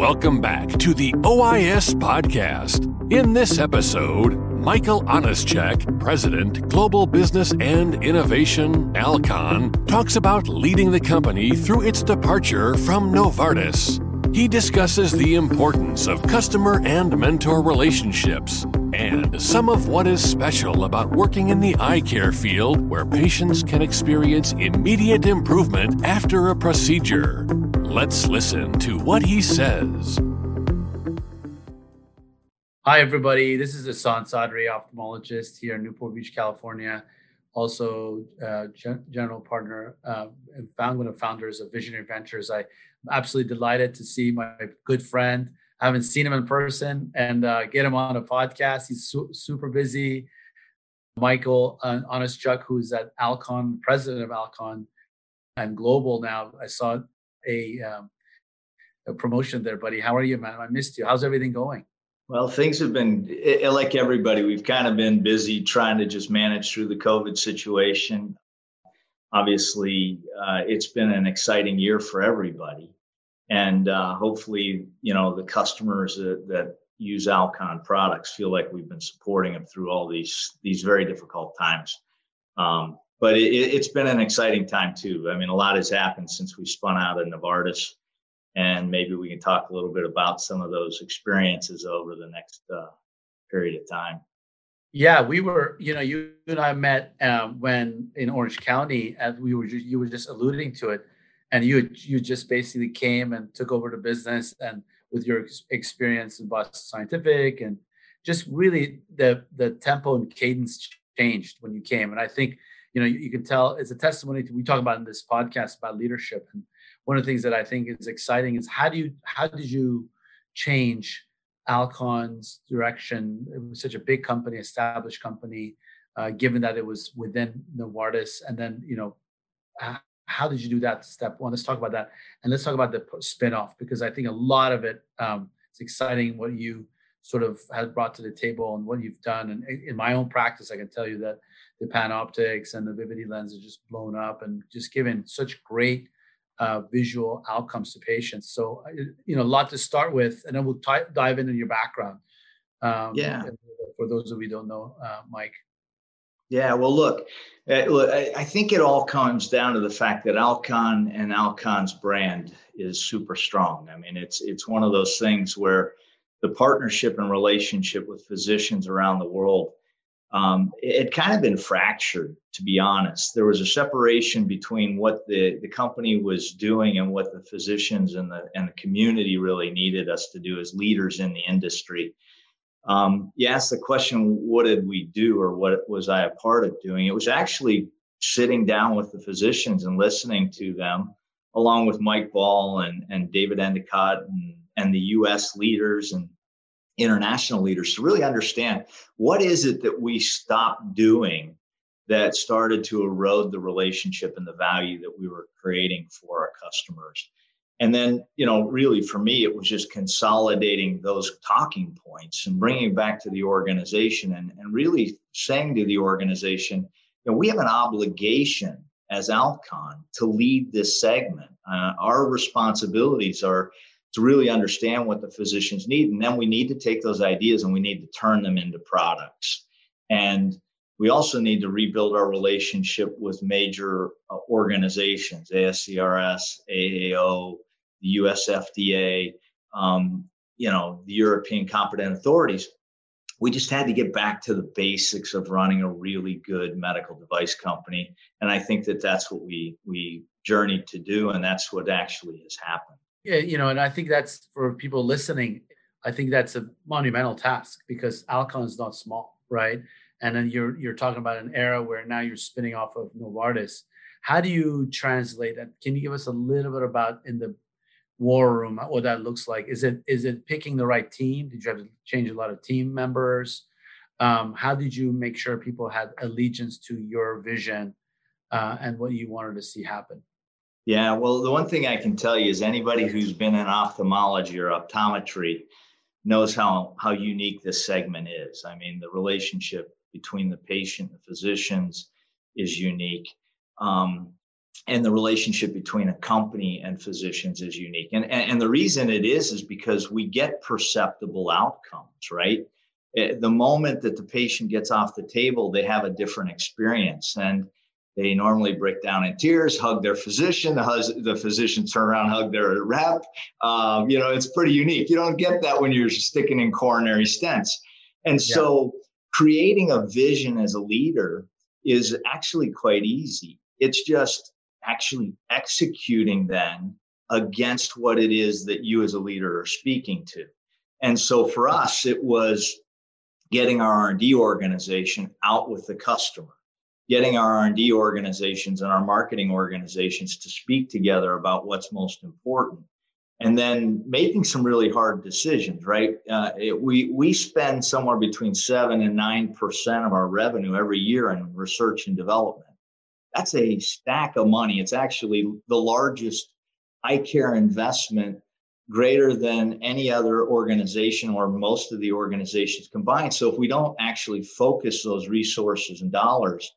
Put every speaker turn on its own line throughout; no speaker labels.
Welcome back to the OIS podcast. In this episode, Michael Onuscheck, President, Global Business and Innovation, Alcon, talks about leading the company through its departure from Novartis. He discusses the importance of customer and mentor relationships and some of what is special about working in the eye care field where patients can experience immediate improvement after a procedure. Let's listen to what he says.
Hi, everybody. This is Ehsan Sadri, ophthalmologist here in Newport Beach, California. Also, uh, gen- general partner uh, and found one of founders of Visionary Ventures. I'm absolutely delighted to see my good friend. I haven't seen him in person and uh, get him on a podcast. He's su- super busy. Michael uh, Chuck, who's at Alcon, president of Alcon and global now. I saw a, um, a promotion there, buddy. How are you, man? I missed you. How's everything going?
Well, things have been like everybody. We've kind of been busy trying to just manage through the COVID situation. Obviously, uh, it's been an exciting year for everybody, and uh, hopefully, you know, the customers that, that use Alcon products feel like we've been supporting them through all these these very difficult times. Um, but it, has been an exciting time too. I mean, a lot has happened since we spun out of Novartis, and maybe we can talk a little bit about some of those experiences over the next uh, period of time.
Yeah, we were, you know, you and I met um, when in Orange County, as we were, you were just alluding to it, and you you just basically came and took over the business, and with your experience in Boston Scientific, and just really the the tempo and cadence changed when you came, and I think you know, you, you can tell it's a testimony to we talk about in this podcast about leadership. And one of the things that I think is exciting is how do you how did you change Alcon's direction? It was such a big company, established company, uh, given that it was within Novartis, and then you know. how did you do that step one let's talk about that and let's talk about the spin-off because i think a lot of it um, it's exciting what you sort of have brought to the table and what you've done and in my own practice i can tell you that the PanOptix and the Vivity lens are just blown up and just given such great uh, visual outcomes to patients. So, you know, a lot to start with, and then we'll t- dive into your background.
Um, yeah.
For those of you don't know, uh, Mike.
Yeah, well, look, uh, look, I, I, think it all comes down to the fact that Alcon and Alcon's brand is super strong. I mean, it's it's one of those things where the partnership and relationship with physicians around the world um, it had kind of been fractured, to be honest. There was a separation between what the, the company was doing and what the physicians and the, and the community really needed us to do as leaders in the industry. Um, you asked the question, what did we do or what was I a part of doing? It was actually sitting down with the physicians and listening to them, along with Mike Ball and, and David Endicott and, and the US leaders and international leaders to really understand what is it that we stopped doing that started to erode the relationship and the value that we were creating for our customers. And then you know really for me it was just consolidating those talking points and bringing back to the organization and, and really saying to the organization you know we have an obligation as alcon to lead this segment. Uh, our responsibilities are to really understand what the physicians need. And then we need to take those ideas and we need to turn them into products. And we also need to rebuild our relationship with major uh, organizations, ASCRS, AAO, the US FDA, um, you know, the European competent authorities. We just had to get back to the basics of running a really good medical device company. And I think that that's what we, we journeyed to do. And that's what actually has happened.
Yeah, you know, and I think that's for people listening. I think that's a monumental task because Alcon is not small, right? And then you're you're talking about an era where now you're spinning off of Novartis. How do you translate that? Can you give us a little bit about in the war room what that looks like? Is it is it picking the right team? Did you have to change a lot of team members? Um, how did you make sure people had allegiance to your vision uh, and what you wanted to see happen?
Yeah, well, the one thing I can tell you is anybody who's been in ophthalmology or optometry knows how how unique this segment is. I mean, the relationship between the patient and the physicians is unique. Um, and the relationship between a company and physicians is unique. And, and, and the reason it is is because we get perceptible outcomes, right? Eh, the moment that the patient gets off the table, they have a different experience. And they normally break down in tears, hug their physician. The, hus- the physician turn around, hug their rep. Um, you know, it's pretty unique. You don't get that when you're sticking in coronary stents. And so, yeah. creating a vision as a leader is actually quite easy. It's just actually executing then against what it is that you as a leader are speaking to. And so for us, it was getting our R&D organization out with the customer getting our r&d organizations and our marketing organizations to speak together about what's most important and then making some really hard decisions right? Uh, it, we we spend somewhere between 7 and 9 percent of our revenue every year in research and development. That's a stack of money. It's actually the largest eye care investment greater than any other organization or most of the organizations combined. So if we don't actually focus those resources and dollars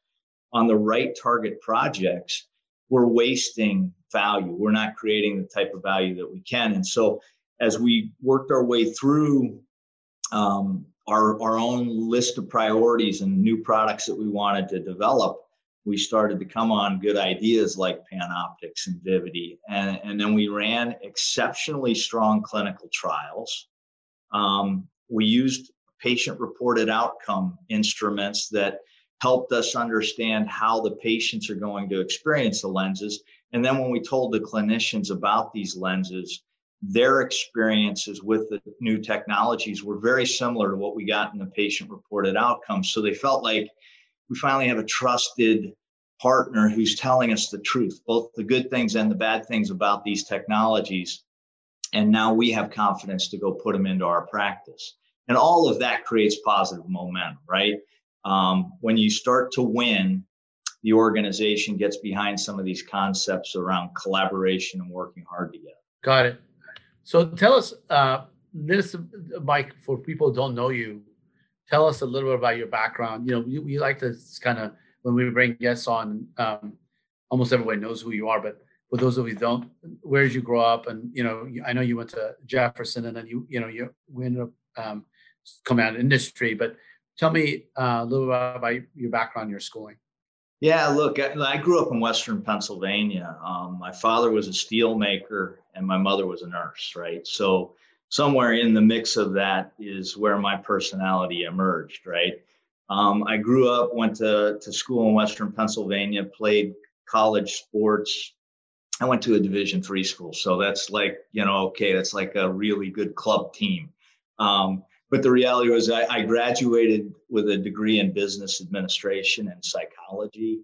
on the right target projects, we're wasting value. We're not creating the type of value that we can. And so, as we worked our way through um, our, our own list of priorities and new products that we wanted to develop, we started to come on good ideas like PanOptix and Vivity. And, and then we ran exceptionally strong clinical trials. Um, we used patient reported outcome instruments that helped us understand how the patients are going to experience the lenses. And then when we told the clinicians about these lenses, their experiences with the new technologies were very similar to what we got in the patient reported outcomes. So they felt like we finally have a trusted partner who's telling us the truth, both the good things and the bad things about these technologies. And now we have confidence to go put them into our practice. And all of that creates positive momentum, right? Um, when you start to win, the organization gets behind some of these concepts around collaboration and working hard together.
Got it. So tell us uh, this, Mike, for people who don't know you, tell us a little bit about your background. You know, we, we like to kind of, when we bring guests on, um, almost everybody knows who you are, but for those of you don't, where did you grow up? And, you know, I know you went to Jefferson and then you, you know, you ended up um, coming out of industry, but Tell me uh, a little bit about your background, your schooling.
Yeah, look, I, I grew up in Western Pennsylvania. Um, my father was a steel maker and my mother was a nurse, right? So somewhere in the mix of that is where my personality emerged, right? Um, I grew up, went to, to school in Western Pennsylvania, played college sports. I went to a Division three school, so that's like you know, okay, that's like a really good club team. Um, but the reality was I, I, graduated with a degree in business administration and psychology.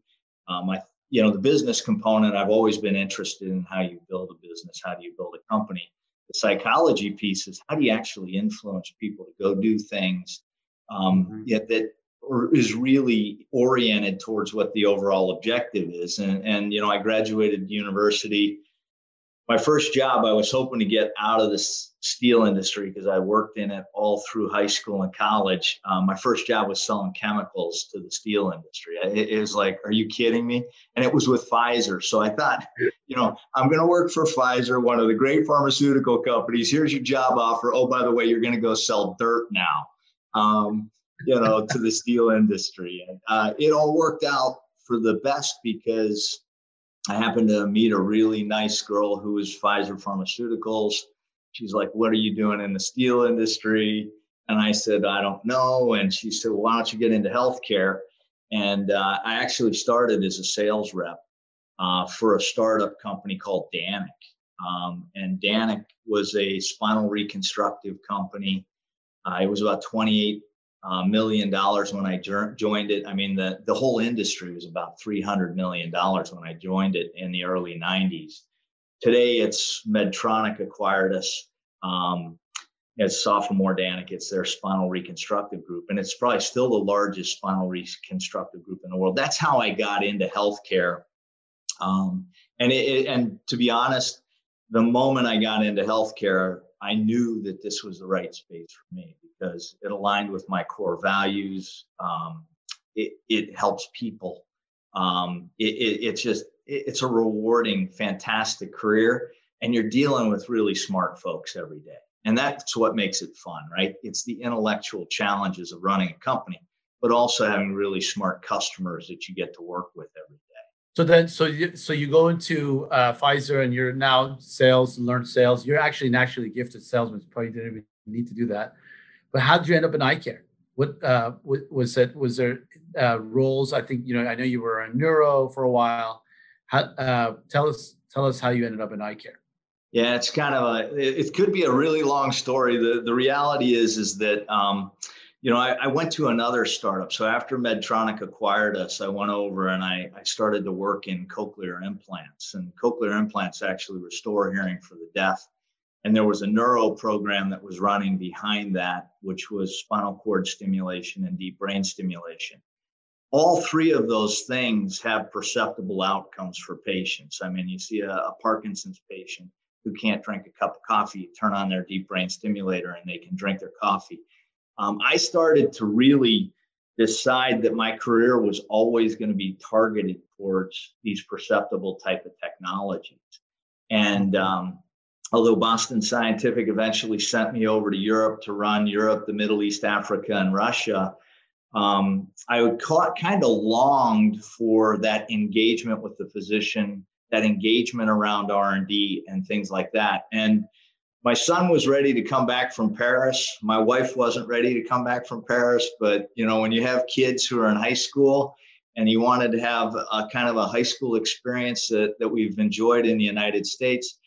Um, I, you know, the business component, I've always been interested in how you build a business, how do you build a company. The psychology piece is how do you actually influence people to go do things um, mm-hmm. yet that is really oriented towards what the overall objective is. And, and you know, I graduated university my first job, I was hoping to get out of the steel industry because I worked in it all through high school and college. Um, my first job was selling chemicals to the steel industry. It, it, was like, are you kidding me? And it was with Pfizer. So I thought, you know, I'm going to work for Pfizer, one of the great pharmaceutical companies. Here's your job offer. Oh, by the way, you're going to go sell dirt now, um, you know, to the steel industry. And uh, it all worked out for the best because I happened to meet a really nice girl who was Pfizer Pharmaceuticals. She's like, What are you doing in the steel industry? And I said, I don't know. And she said, well, Why don't you get into healthcare? And uh, I actually started as a sales rep uh, for a startup company called Danek. Um, and Danek was a spinal reconstructive company. Uh, it was about 28 uh, million dollars when I joined it. I mean, the, the whole industry was about $300 million when I joined it in the early 90s. Today, it's Medtronic acquired us. Um, it's Sofamor Danek. It's their spinal reconstructive group, and it's probably still the largest spinal reconstructive group in the world. That's how I got into healthcare. Um, and it, and to be honest, the moment I got into healthcare, I knew that this was the right space for me because it aligned with my core values. Um, it, it helps people. Um, it, it, it's just it's a rewarding, fantastic career, and you're dealing with really smart folks every day. And that's what makes it fun, right? It's the intellectual challenges of running a company, but also having really smart customers that you get to work with every day.
So then, so you, so you go into uh, Pfizer and you're now sales, and learn sales. You're actually naturally gifted salesman. Probably didn't even need to do that. But how did you end up in eye care? What uh, was it? Was there uh, roles? I think you know. I know you were in neuro for a while. How, uh, tell us tell us how you ended up in eye care.
Yeah, it's kind of a. It could be a really long story. the The reality is is that um, you know I, I, went to another startup. So after Medtronic acquired us, I went over and I, I started to work in cochlear implants. And cochlear implants actually restore hearing for the deaf and there was a neuro program that was running behind that, which was spinal cord stimulation and deep brain stimulation. All three of those things have perceptible outcomes for patients. I mean, you see a, a Parkinson's patient who can't drink a cup of coffee, turn on their deep brain stimulator and they can drink their coffee. Um, I started to really decide that my career was always going to be targeted towards these perceptible type of technologies. And um, although Boston Scientific eventually sent me over to Europe to run Europe, the Middle East, Africa, and Russia, um, I would kind of longed for that engagement with the physician, that engagement around R and D and things like that. And my son was ready to come back from Paris. My wife wasn't ready to come back from Paris, but you know, when you have kids who are in high school and you wanted to have a kind of a high school experience that, that we've enjoyed in the United States,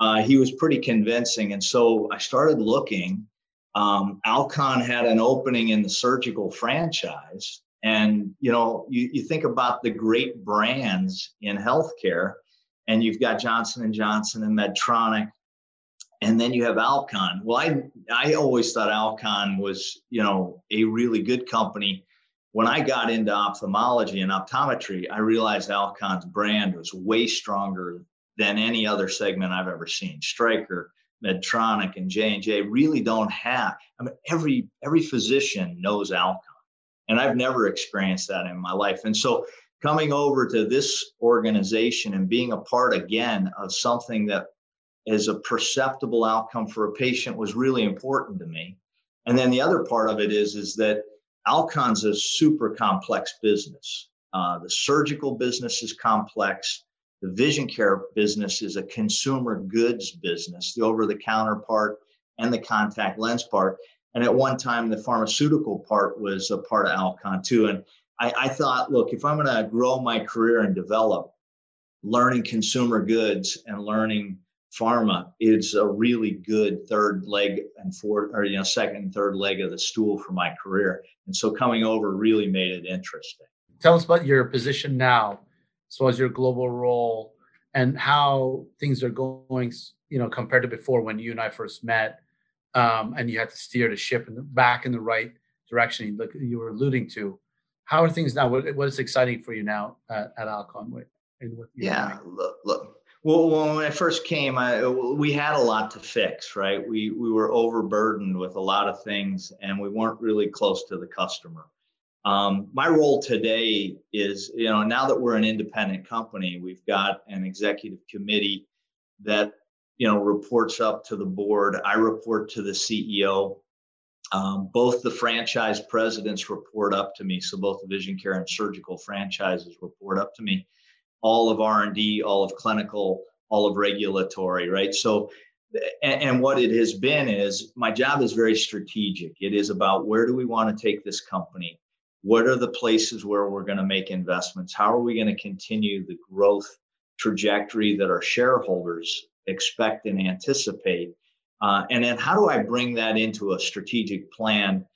uh, he was pretty convincing. And so I started looking. Um, Alcon had an opening in the surgical franchise. And, you know, you, you think about the great brands in healthcare, and you've got Johnson & Johnson and Medtronic, and then you have Alcon. Well, I, I always thought Alcon was, you know, a really good company. When I got into ophthalmology and optometry, I realized Alcon's brand was way stronger than any other segment I've ever seen. Stryker, Medtronic, and J and J really don't have. I mean, every every physician knows Alcon, and I've never experienced that in my life. And so, coming over to this organization and being a part again of something that is a perceptible outcome for a patient was really important to me. And then the other part of it is is that Alcon's a super complex business. Uh, the surgical business is complex. The vision care business is a consumer goods business, the over the counter part and the contact lens part. And at one time, the pharmaceutical part was a part of Alcon too. And I, I thought, look, if I'm going to grow my career and develop, learning consumer goods and learning pharma is a really good third leg and fourth or you know second and third leg of the stool for my career and so coming over really made it interesting
tell us about your position now so as your global role and how things are going, you know, compared to before when you and I first met, um, and you had to steer the ship in the, back in the right direction. Like you were alluding to, how are things now? What, what is exciting for you now at, at Alcon?
yeah, look, look. Well, when I first came, I, we had a lot to fix, right? We we were overburdened with a lot of things, and we weren't really close to the customer. Um, my role today is, you know, now that we're an independent company, we've got an executive committee that, you know, reports up to the board. I report to the CEO. Um, both the franchise presidents report up to me. So both the vision care and surgical franchises report up to me. All of R&D, all of clinical, all of regulatory, right? So and, and, what it has been is my job is very strategic. It is about where do we want to take this company? What are the places where we're going to make investments? How are we going to continue the growth trajectory that our shareholders expect and anticipate? Uh, and then how do i bring that into a strategic plan?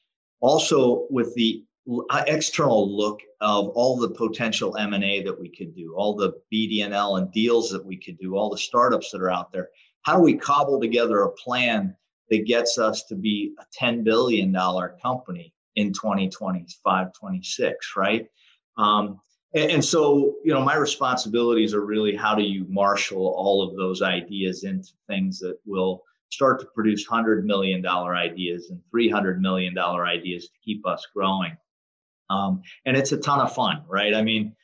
Also with the uh, external look of all the potential m&a that we could do all the BD&L and deals that we could do all the startups that are out there how do we cobble together a plan that gets us to be a $10 billion company in 2025, 26, right? Um, and, and, so, you know, my responsibilities are really how do you marshal all of those ideas into things that will start to produce $100 million ideas and $300 million ideas to keep us growing. Um, and it's a ton of fun, right? I mean,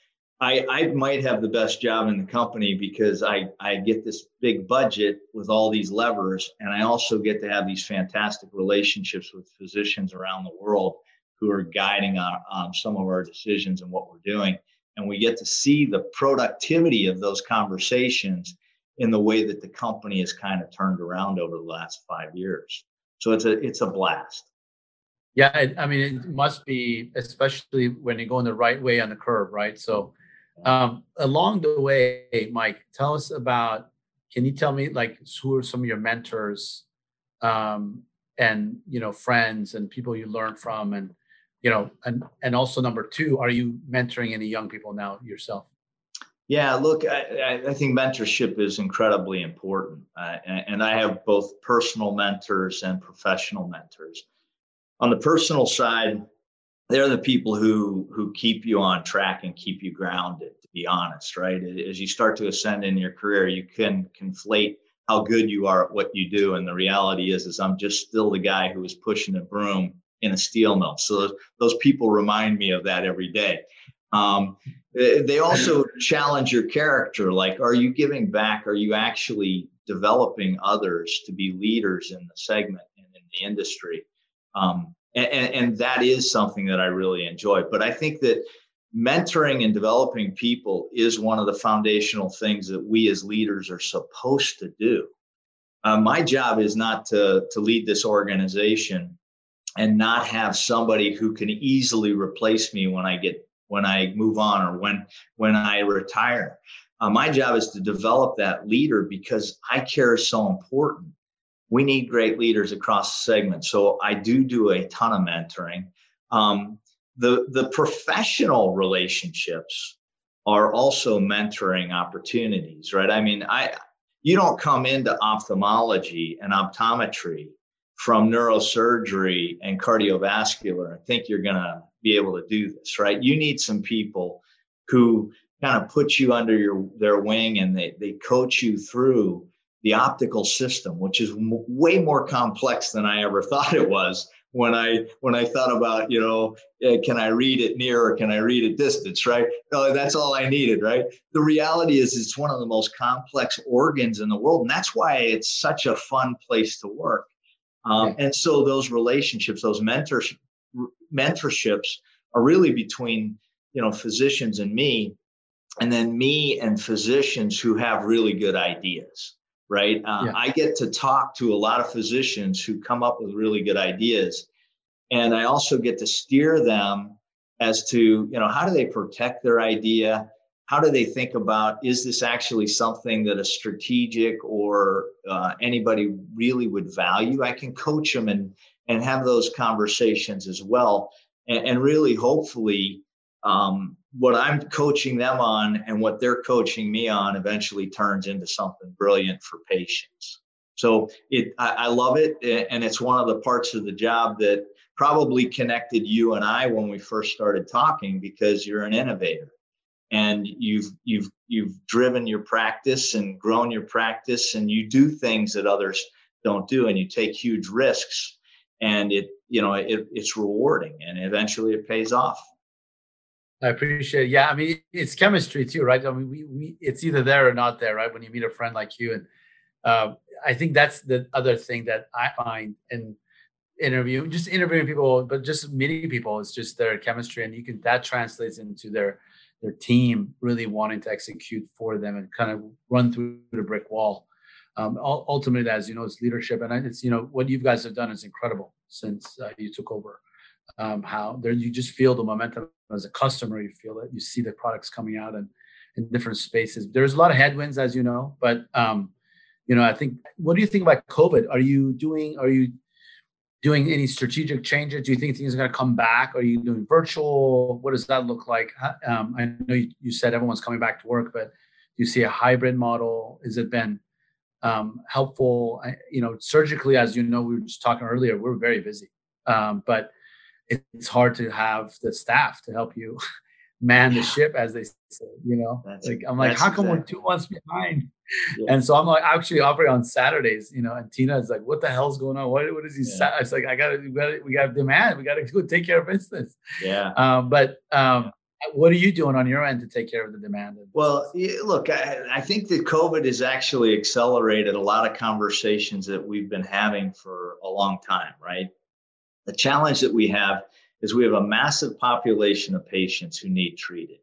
I, I might have the best job in the company because I, I get this big budget with all these levers, and I also get to have these fantastic relationships with physicians around the world who are guiding our, um, some of our decisions and what we're doing. And we get to see the productivity of those conversations in the way that the company has kind of turned around over the last five years. So it's a it's a blast.
Yeah, I mean, it must be, especially when you go in the right way on the curve, right? So, um, along the way, Mike, tell us about. Can you tell me like who are some of your mentors, um, and you know friends and people you learn from, and you know, and and also number two, are you mentoring any young people now yourself?
Yeah, look, I, I think mentorship is incredibly important, uh, and, and I have both personal mentors and professional mentors. On the personal side, they're the people who who keep you on track and keep you grounded. To be honest, right? As you start to ascend in your career, you can conflate how good you are at what you do, and the reality is, is I'm just still the guy who is pushing a broom in a steel mill. So those, those people remind me of that every day. Um, they also challenge your character. Like, are you giving back? Are you actually developing others to be leaders in the segment and in the industry? Um, and, and that is something that I really enjoy. But I think that mentoring and developing people is one of the foundational things that we as leaders are supposed to do. Uh, my job is not to, to lead this organization and not have somebody who can easily replace me when I get when I move on or when when I retire. Uh, my job is to develop that leader because I care is so important. We need great leaders across segments. So I do do a ton of mentoring. Um, the the professional relationships are also mentoring opportunities, right? I mean, I you don't come into ophthalmology and optometry from neurosurgery and cardiovascular and think you're going to be able to do this, right? You need some people who kind of put you under your their wing and they they coach you through the optical system, which is m- way more complex than I ever thought it was when I when I thought about you know uh, can I read it near or can I read it distance right? No, that's all I needed right? The reality is it's one of the most complex organs in the world and that's why it's such a fun place to work. Um, and so those relationships, those mentors, mentorships are really between, you know, physicians and me, and then me and physicians who have really good ideas, right? Uh, yeah. I get to talk to a lot of physicians who come up with really good ideas. And I also get to steer them as to, you know, how do they protect their idea? how do they think about is this actually something that a strategic or uh, anybody really would value i can coach them and and have those conversations as well and, and really hopefully um, what i'm coaching them on and what they're coaching me on eventually turns into something brilliant for patients. So it I, I love it and it's one of the parts of the job that probably connected you and i when we first started talking because you're an innovator. And you've you've you've driven your practice and grown your practice and you do things that others don't do and you take huge risks. And it you know it, it's rewarding and eventually it pays off
i appreciate it. yeah i mean it's chemistry too right i mean we, we it's either there or not there right when you meet a friend like you and uh, i think that's the other thing that i find in interviewing just interviewing people but just meeting people it's just their chemistry and you can that translates into their their team really wanting to execute for them and kind of run through the brick wall. Um, ultimately, as you know, it's leadership, and it's you know what you guys have done is incredible since uh, you took over. Um, how there you just feel the momentum as a customer, you feel it, you see the products coming out and in different spaces. There's a lot of headwinds, as you know, but um, you know, I think. What do you think about COVID? Are you doing? Are you doing any strategic changes? Do you think things are going to come back? Are you doing virtual? What does that look like? Um, I know you, you, said everyone's coming back to work, but do you see a hybrid model? Has it been um, helpful? I, you know, surgically, as you know, we were just talking earlier, we're very busy, um, but it's hard to have the staff to help you man the ship, as they say. You know, that's, like I'm like, how come exactly. we're two months behind? Yeah. And so I'm like, I actually operate on Saturdays, you know. And Tina is like, "What the hell's going on? What what is he?" Yeah. It's like, I gotta, we gotta, we gotta demand. We gotta go take care of business.
Yeah.
Um, but um, what are you doing on your end to take care of the demand?
Well, look, I, I, think that COVID has actually accelerated a lot of conversations that we've been having for a long time, right? The challenge that we have is we have a massive population of patients who need treated.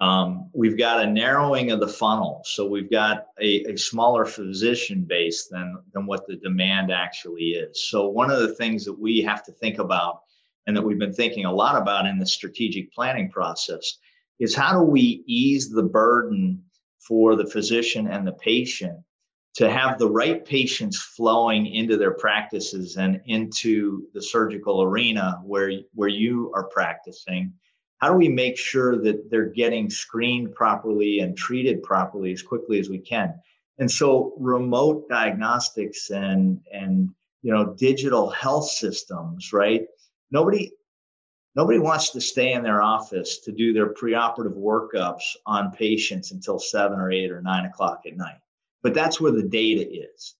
Um, we've got a narrowing of the funnel, so we've got a, a smaller physician base than than what the demand actually is. So one of the things that we have to think about and that we've been thinking a lot about in the strategic planning process is how do we ease the burden for the physician and the patient to have the right patients flowing into their practices and into the surgical arena where where you are practicing how do we make sure that they're getting screened properly and treated properly as quickly as we can? And so remote diagnostics and and you know digital health systems right? Nobody nobody wants to stay in their office to do their preoperative workups on patients until seven or eight or nine o'clock at night but that's where the data is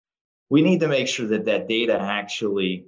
we need to make sure that that data actually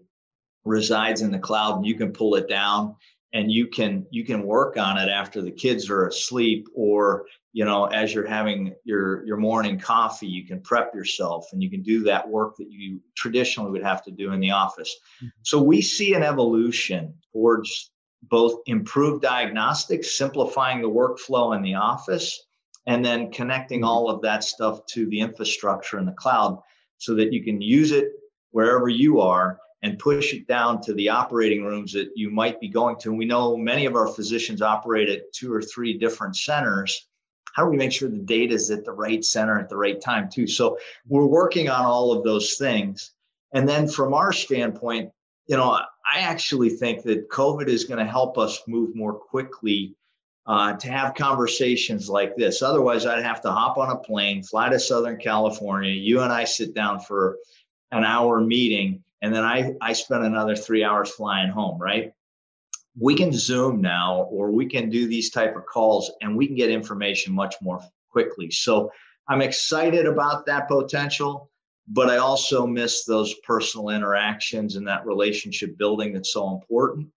resides in the cloud and you can pull it down and you can you can work on it after the kids are asleep or you know as you're having your your morning coffee you can prep yourself and you can do that work that you traditionally would have to do in the office mm-hmm. so we see an evolution towards both improved diagnostics simplifying the workflow in the office and then connecting mm-hmm. all of that stuff to the infrastructure in the cloud so that you can use it wherever you are and push it down to the operating rooms that you might be going to. And we know many of our physicians operate at two or three different centers. How do we make sure the data is at the right center at the right time, too? So we're working on all of those things. And then from our standpoint, you know, I actually think that COVID is going to help us move more quickly uh, to have conversations like this. Otherwise, I'd have to hop on a plane, fly to Southern California. You and I sit down for an hour meeting and then I I spend another three hours flying home, right? We can Zoom now, or we can do these type of calls, and we can get information much more quickly. So I'm excited about that potential, but I also miss those personal interactions and that relationship building that's so important.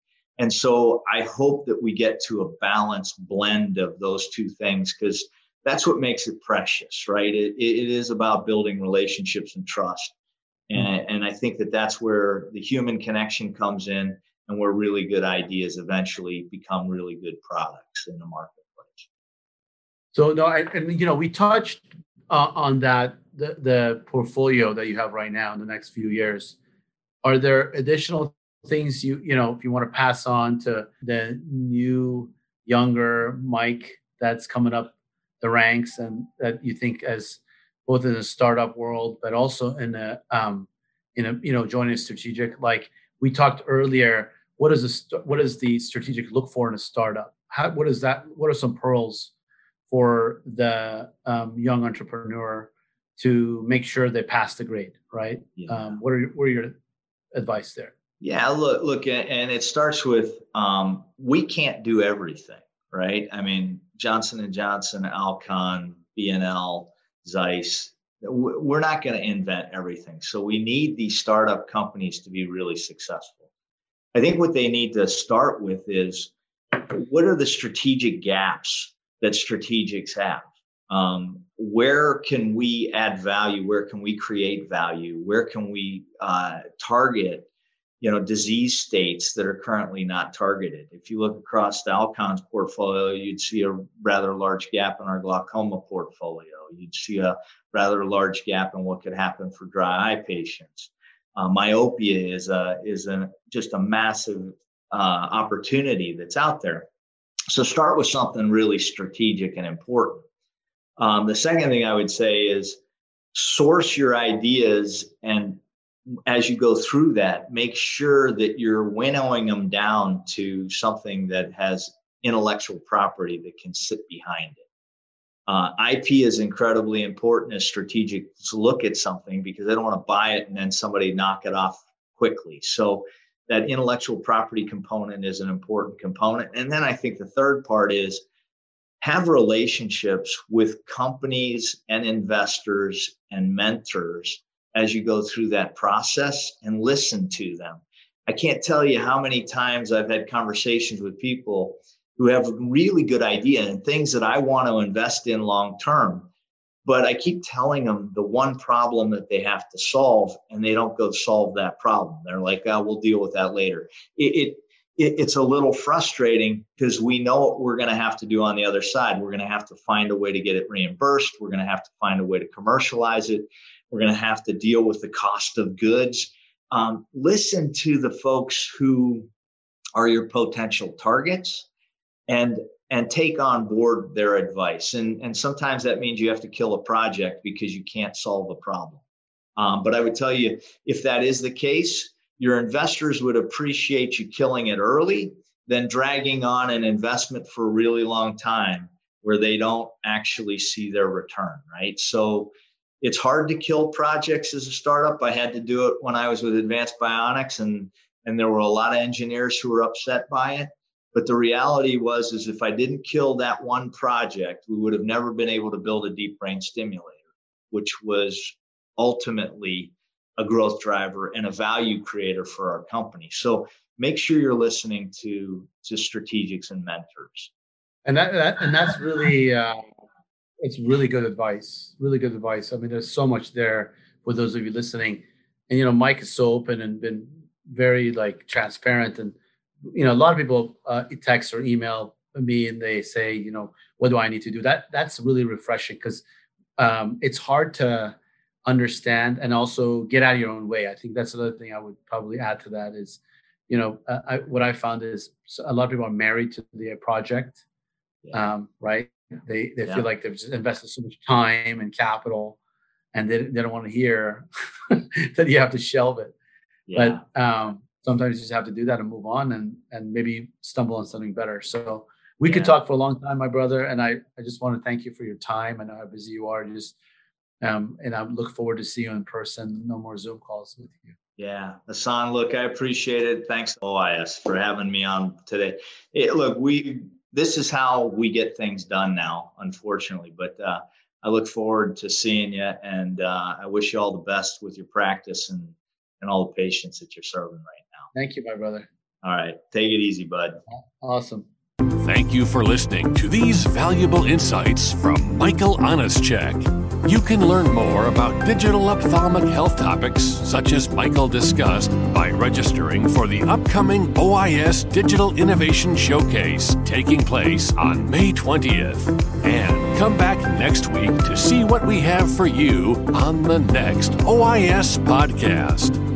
And so I hope that we get to a balanced blend of those two things because that's what makes it precious, right? It, it is about building relationships and trust. And, and I think that that's where the human connection comes in and where really good ideas eventually become really good products in the marketplace.
So no, I, and you know, we touched uh, on that the, the portfolio that you have right now in the next few years. Are there additional things you you know if you want to pass on to the new younger Mike that's coming up the ranks and that you think as both in the startup world, but also in a um, in a you know joining a strategic. Like we talked earlier, what is the what does the strategic look for in a startup? How what is that? What are some pearls for the um, young entrepreneur to make sure they pass the grade? Right. Yeah. Um, what are your, what are your advice there?
Yeah, look, look, and it starts with um, we can't do everything, right? I mean, Johnson and Johnson, Alcon, B&L, Zeiss. We're not going to invent everything. So we need these startup companies to be really successful. I think what they need to start with is what are the strategic gaps that strategics have? Um, where can we add value? Where can we create value? Where can we uh, target you know disease states that are currently not targeted. If you look across the Alcon's portfolio, you'd see a rather large gap in our glaucoma portfolio. You'd see a rather large gap in what could happen for dry eye patients. Uh, myopia is a is a just a massive uh, opportunity that's out there. So start with something really strategic and important. Um, the second thing I would say is source your ideas and as you go through that, make sure that you're winnowing them down to something that has intellectual property that can sit behind it. Uh, IP is incredibly important as strategic look at something because I don't want to buy it and then somebody knock it off quickly. So that intellectual property component is an important component. And then I think the third part is have relationships with companies and investors and mentors as you go through that process and listen to them. I can't tell you how many times I've had conversations with people who have really good idea and things that I want to invest in long term. But I keep telling them the one problem that they have to solve, and they don't go solve that problem. They're like, oh, we'll deal with that later. It, it it's a little frustrating because we know what we're going to have to do on the other side. We're going to have to find a way to get it reimbursed. We're going to have to find a way to commercialize it. We're going to have to deal with the cost of goods. Um, listen to the folks who are your potential targets and and take on board their advice. And, and sometimes that means you have to kill a project because you can't solve a problem. Um, but I would tell you, if that is the case, your investors would appreciate you killing it early than dragging on an investment for a really long time where they don't actually see their return, right? So it's hard to kill projects as a startup. I had to do it when I was with Advanced Bionics, and and there were a lot of engineers who were upset by it. But the reality was, is if I didn't kill that one project, we would have never been able to build a deep brain stimulator, which was ultimately a growth driver and a value creator for our company. So make sure you're listening to to strategics and mentors.
And that, that and that's really uh, it's really good advice. Really good advice. I mean, there's so much there for those of you listening. And you know, Mike is so open and been very like transparent and you know, a lot of people uh, text or email me and they say, you know, what do I need to do? That that's really refreshing because um, it's hard to understand and also get out of your own way. I think that's another thing I would probably add to that is, you know, uh, I, what I found is a lot of people are married to the project, yeah. um, right? They they yeah. feel like they've invested so much time and capital, and they, they don't want to hear that you have to shelve it. Yeah. But um, sometimes you just have to do that and move on and and maybe stumble on something better so we yeah. could talk for a long time my brother and i i just want to thank you for your time i know how busy you are just um and i look forward to see you in person no more zoom calls with you
yeah hassan look i appreciate it thanks ois for having me on today it, look we this is how we get things done now unfortunately but uh I look forward to seeing you, and uh, I wish you all the best with your practice and, and all the patients that you're serving right now.
Thank you, my brother.
All right. Take it easy, bud.
Awesome.
Thank you for listening to these valuable insights from Michael Onuscheck. You can learn more about digital ophthalmic health topics, such as Michael discussed, by registering for the upcoming OIS Digital Innovation Showcase taking place on May 20th. And come back next week to see what we have for you on the next OIS podcast.